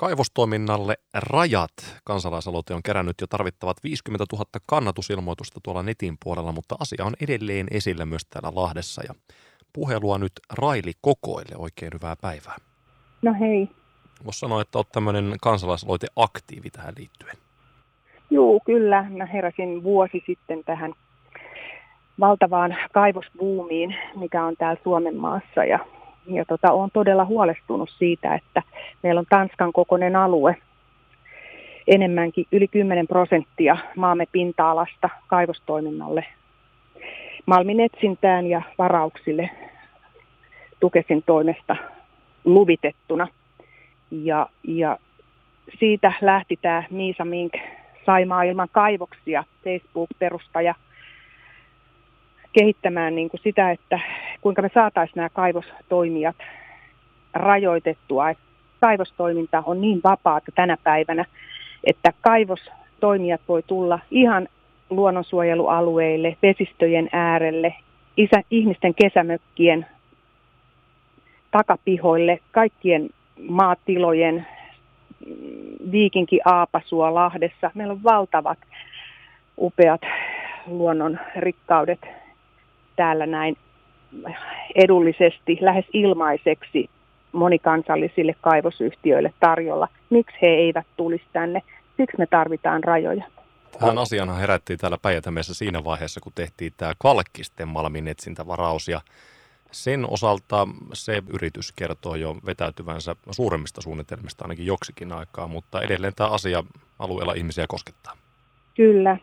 Kaivostoiminnalle rajat kansalaisaloite on kerännyt jo tarvittavat 50 000 kannatusilmoitusta tuolla netin puolella, mutta asia on edelleen esillä myös täällä Lahdessa. Ja puhelua nyt Raili Kokoille. Oikein hyvää päivää. No hei. Voisi sanoa, että olet tämmöinen kansalaisaloite aktiivi tähän liittyen. Joo, kyllä. Mä heräsin vuosi sitten tähän valtavaan kaivosbuumiin, mikä on täällä Suomen maassa. Ja ja tota, olen todella huolestunut siitä, että meillä on Tanskan kokoinen alue, enemmänkin yli 10 prosenttia maamme pinta-alasta kaivostoiminnalle, malminetsintään ja varauksille Tukesin toimesta luvitettuna. Ja, ja siitä lähti tämä Miisa Mink Saimaa ilman kaivoksia Facebook-perustaja – kehittämään niin kuin sitä, että kuinka me saataisiin nämä kaivostoimijat rajoitettua. Että kaivostoiminta on niin vapaata tänä päivänä, että kaivostoimijat voi tulla ihan luonnonsuojelualueille, vesistöjen äärelle, isä, ihmisten kesämökkien takapihoille, kaikkien maatilojen, viikinki Aapasua Lahdessa. Meillä on valtavat, upeat luonnon rikkaudet täällä näin edullisesti, lähes ilmaiseksi monikansallisille kaivosyhtiöille tarjolla. Miksi he eivät tulisi tänne? Siksi me tarvitaan rajoja. Tähän asiana herättiin täällä päijät siinä vaiheessa, kun tehtiin tämä Kalkkisten malmin etsintävaraus ja sen osalta se yritys kertoo jo vetäytyvänsä suuremmista suunnitelmista ainakin joksikin aikaa, mutta edelleen tämä asia alueella ihmisiä koskettaa. Kyllä.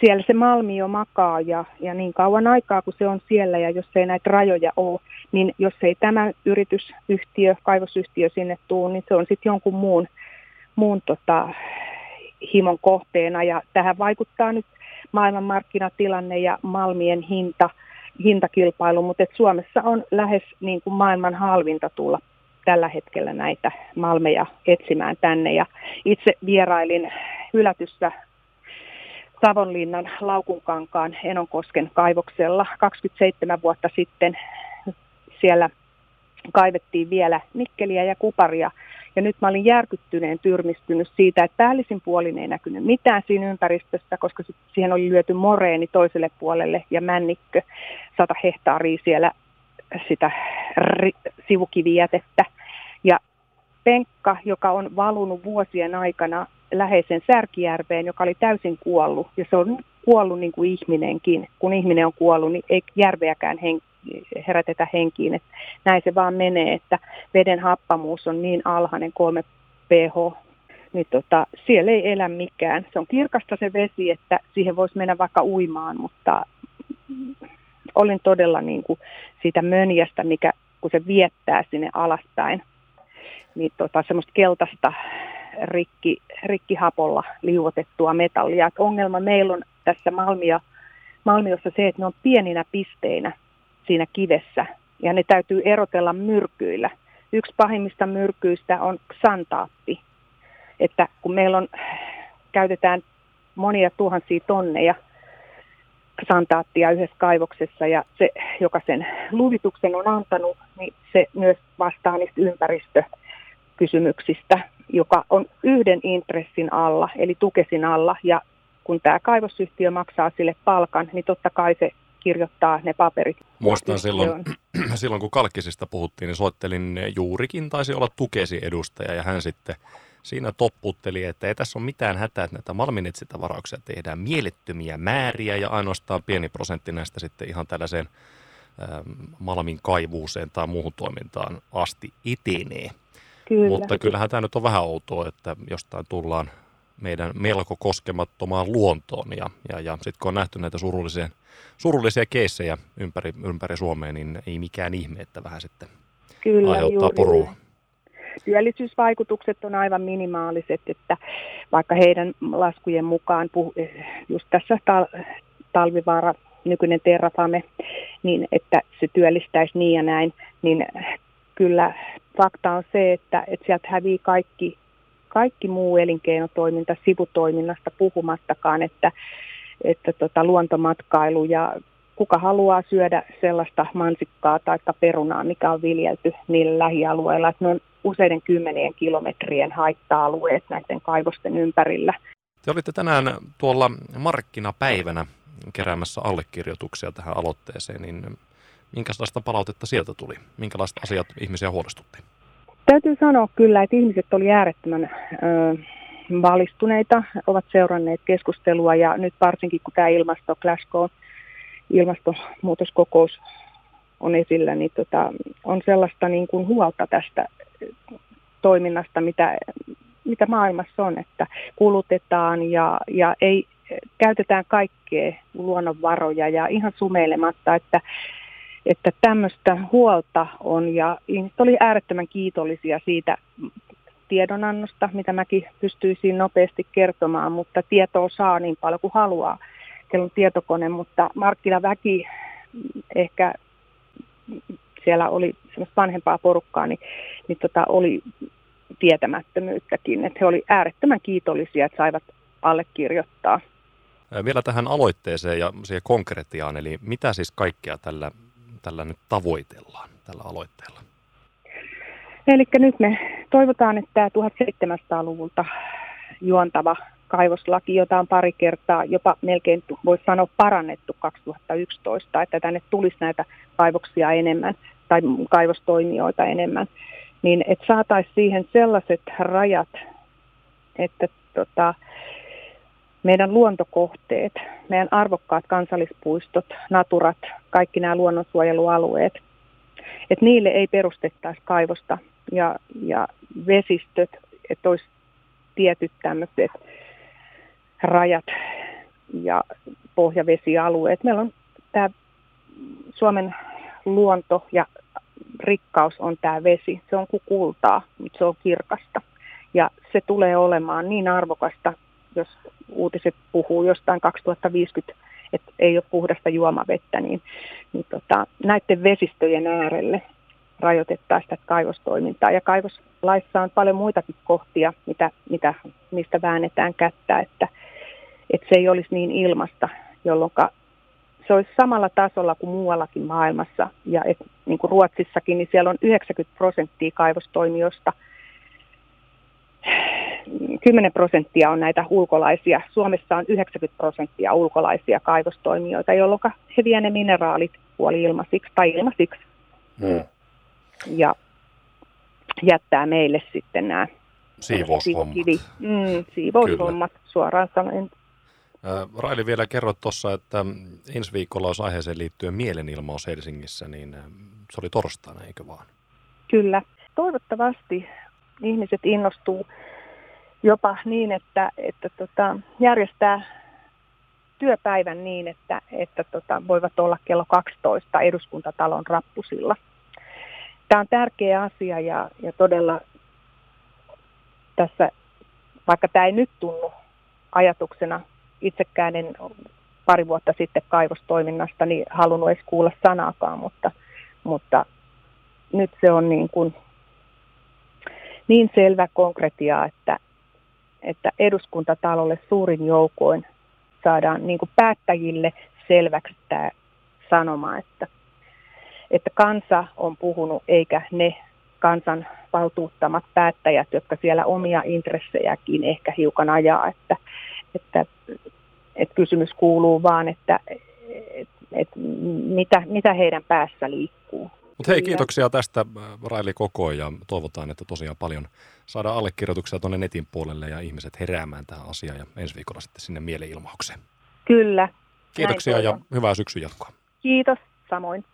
Siellä se malmi jo makaa ja, ja niin kauan aikaa kun se on siellä ja jos ei näitä rajoja ole, niin jos ei tämä yritysyhtiö, kaivosyhtiö sinne tuu, niin se on sitten jonkun muun, muun tota, himon kohteena. Ja tähän vaikuttaa nyt maailmanmarkkinatilanne ja malmien hinta, hintakilpailu, mutta et Suomessa on lähes niin kuin maailman halvinta tulla tällä hetkellä näitä malmeja etsimään tänne. Ja itse vierailin hylätyssä Savonlinnan Laukunkankaan Enonkosken kaivoksella 27 vuotta sitten. Siellä kaivettiin vielä nikkeliä ja kuparia. Ja nyt mä olin järkyttyneen tyrmistynyt siitä, että päällisin puolin ei näkynyt mitään siinä ympäristössä, koska siihen oli lyöty moreeni toiselle puolelle ja männikkö, sata hehtaaria siellä sitä ri- sivukivijätettä. Ja penkka, joka on valunut vuosien aikana läheisen Särkijärveen, joka oli täysin kuollut. Ja se on kuollut niin kuin ihminenkin. Kun ihminen on kuollut, niin ei järveäkään hen, herätetä henkiin. Et näin se vaan menee, että veden happamuus on niin alhainen 3 pH, niin tota, siellä ei elä mikään. Se on kirkasta se vesi, että siihen voisi mennä vaikka uimaan, mutta olin todella niin kuin siitä mönjästä, mikä kun se viettää sinne alaspäin, niin tota, semmoista keltaista rikki, rikkihapolla liuotettua metallia. Et ongelma meillä on tässä Malmia, Malmiossa se, että ne on pieninä pisteinä siinä kivessä ja ne täytyy erotella myrkyillä. Yksi pahimmista myrkyistä on xantaappi, että kun meillä on, käytetään monia tuhansia tonneja xantaattia yhdessä kaivoksessa ja se, joka sen luvituksen on antanut, niin se myös vastaa niistä ympäristökysymyksistä joka on yhden intressin alla, eli tukesin alla. Ja kun tämä kaivosyhtiö maksaa sille palkan, niin totta kai se kirjoittaa ne paperit. Muistan silloin, silloin, kun Kalkkisista puhuttiin, niin soittelin juurikin, taisi olla tukesi edustaja, ja hän sitten siinä topputteli, että ei tässä ole mitään hätää, että näitä malminetsintävarauksia tehdään mielettömiä määriä, ja ainoastaan pieni prosentti näistä sitten ihan tällaiseen malmin kaivuuseen tai muuhun toimintaan asti etenee. Kyllä. Mutta kyllähän tämä nyt on vähän outoa, että jostain tullaan meidän melko koskemattomaan luontoon. Ja, ja, ja sitten kun on nähty näitä surullisia, surullisia keissejä ympäri, ympäri Suomea, niin ei mikään ihme, että vähän sitten Kyllä, aiheuttaa porua. Työllisyysvaikutukset on aivan minimaaliset, että vaikka heidän laskujen mukaan, just tässä tal- talvivaara, nykyinen Terrafame, niin että se työllistäisi niin ja näin, niin kyllä fakta on se, että, että sieltä hävii kaikki, kaikki muu elinkeinotoiminta sivutoiminnasta puhumattakaan, että, että tota, luontomatkailu ja kuka haluaa syödä sellaista mansikkaa tai perunaa, mikä on viljelty niillä lähialueilla. Että ne on useiden kymmenien kilometrien haitta-alueet näiden kaivosten ympärillä. Te olitte tänään tuolla markkinapäivänä keräämässä allekirjoituksia tähän aloitteeseen, niin minkälaista palautetta sieltä tuli? Minkälaiset asiat ihmisiä huolestutti? Täytyy sanoa kyllä, että ihmiset oli äärettömän ö, valistuneita, ovat seuranneet keskustelua ja nyt varsinkin kun tämä ilmasto Glasgow ilmastonmuutoskokous on esillä, niin tota, on sellaista niin kuin huolta tästä toiminnasta, mitä, mitä maailmassa on, että kulutetaan ja, ja ei käytetään kaikkea luonnonvaroja ja ihan sumeilematta, että, että tämmöistä huolta on ja ihmiset oli äärettömän kiitollisia siitä tiedonannosta, mitä mäkin pystyisin nopeasti kertomaan, mutta tietoa saa niin paljon kuin haluaa kello tietokone, mutta markkinaväki ehkä siellä oli semmoista vanhempaa porukkaa, niin, niin tota, oli tietämättömyyttäkin. Että he olivat äärettömän kiitollisia, että saivat allekirjoittaa. Vielä tähän aloitteeseen ja siihen konkretiaan, eli mitä siis kaikkea tällä, tällä nyt tavoitellaan, tällä aloitteella? Eli nyt me toivotaan, että tämä 1700-luvulta juontava kaivoslaki, jota on pari kertaa jopa melkein voisi sanoa parannettu 2011, että tänne tulisi näitä kaivoksia enemmän tai kaivostoimijoita enemmän, niin että saataisiin siihen sellaiset rajat, että tota, meidän luontokohteet, meidän arvokkaat kansallispuistot, naturat, kaikki nämä luonnonsuojelualueet, että niille ei perustettaisi kaivosta ja, ja vesistöt, että olisi tietyt tämmöiset rajat ja pohjavesialueet. Meillä on tämä Suomen luonto ja rikkaus on tämä vesi. Se on kuin kultaa, mutta se on kirkasta. Ja se tulee olemaan niin arvokasta, jos uutiset puhuu jostain 2050, että ei ole puhdasta juomavettä, niin, niin tota, näiden vesistöjen äärelle rajoitettaisiin sitä kaivostoimintaa. Ja kaivoslaissa on paljon muitakin kohtia, mitä, mitä, mistä väännetään kättä, että, että se ei olisi niin ilmasta, jolloin se olisi samalla tasolla kuin muuallakin maailmassa. Ja et, niin kuin Ruotsissakin, niin siellä on 90 prosenttia kaivostoimijoista. 10 prosenttia on näitä ulkolaisia. Suomessa on 90 prosenttia ulkolaisia kaivostoimijoita, jolloin he vie ne mineraalit puoli ilmaisiksi tai ilmaisiksi. Hmm. Ja jättää meille sitten nämä siivoushommat. Mm, siivoushommat suoraan sanoen. Raili vielä kerrot tuossa, että ensi viikolla olisi aiheeseen liittyen mielenilmaus Helsingissä, niin se oli torstaina, eikö vaan? Kyllä. Toivottavasti ihmiset innostuu jopa niin, että, että tota, järjestää työpäivän niin, että, että tota, voivat olla kello 12 eduskuntatalon rappusilla. Tämä on tärkeä asia ja, ja todella tässä, vaikka tämä ei nyt tunnu ajatuksena itsekään en pari vuotta sitten kaivostoiminnasta niin halunnut edes kuulla sanaakaan, mutta, mutta nyt se on niin, kuin, niin selvä konkretia, että, että eduskuntatalolle suurin joukoin saadaan niin kuin päättäjille selväksi tämä sanoma, että, että kansa on puhunut eikä ne kansan valtuuttamat päättäjät, jotka siellä omia intressejäkin ehkä hiukan ajaa, että, että, että kysymys kuuluu vaan, että, että, että mitä, mitä heidän päässä liikkuu. Mutta hei, kiitoksia tästä Raili Koko ja toivotaan, että tosiaan paljon saadaan allekirjoituksia tuonne netin puolelle ja ihmiset heräämään tähän asiaan ja ensi viikolla sitten sinne mielenilmaukseen. Kyllä. Kiitoksia ja hyvää syksyn jatkoa. Kiitos, samoin.